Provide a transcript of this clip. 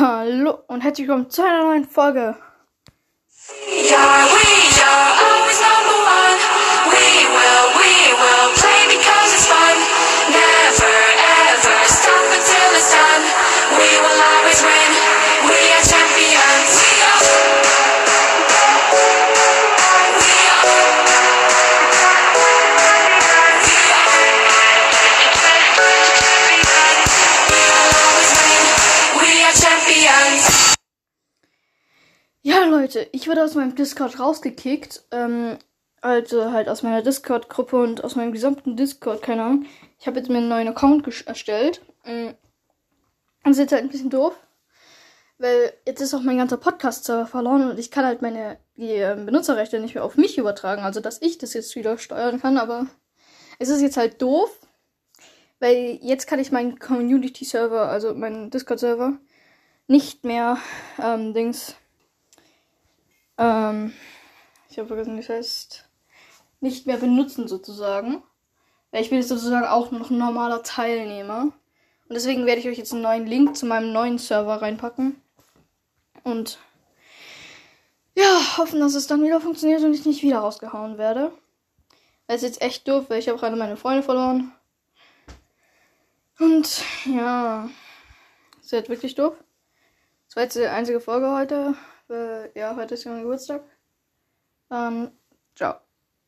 Hallo und herzlich willkommen zu einer neuen Folge. We will always win. Ja, Leute, ich wurde aus meinem Discord rausgekickt. Ähm, also halt aus meiner Discord-Gruppe und aus meinem gesamten Discord, keine Ahnung. Ich habe jetzt mir einen neuen Account erstellt. Ähm, das ist jetzt halt ein bisschen doof. Weil jetzt ist auch mein ganzer Podcast-Server verloren und ich kann halt meine die, ähm, Benutzerrechte nicht mehr auf mich übertragen. Also, dass ich das jetzt wieder steuern kann, aber es ist jetzt halt doof. Weil jetzt kann ich meinen Community-Server, also meinen Discord-Server, nicht mehr, ähm, Dings, ähm, ich habe vergessen, wie es heißt, nicht mehr benutzen sozusagen. Weil ich bin jetzt sozusagen auch noch ein normaler Teilnehmer. Und deswegen werde ich euch jetzt einen neuen Link zu meinem neuen Server reinpacken. Und ja, hoffen, dass es dann wieder funktioniert und ich nicht wieder rausgehauen werde. Weil es jetzt echt doof, weil ich habe gerade meine Freunde verloren. Und ja, ist halt wirklich doof. Das war jetzt die einzige Folge heute. Äh, ja, heute ist ja mein Geburtstag. Dann, ciao.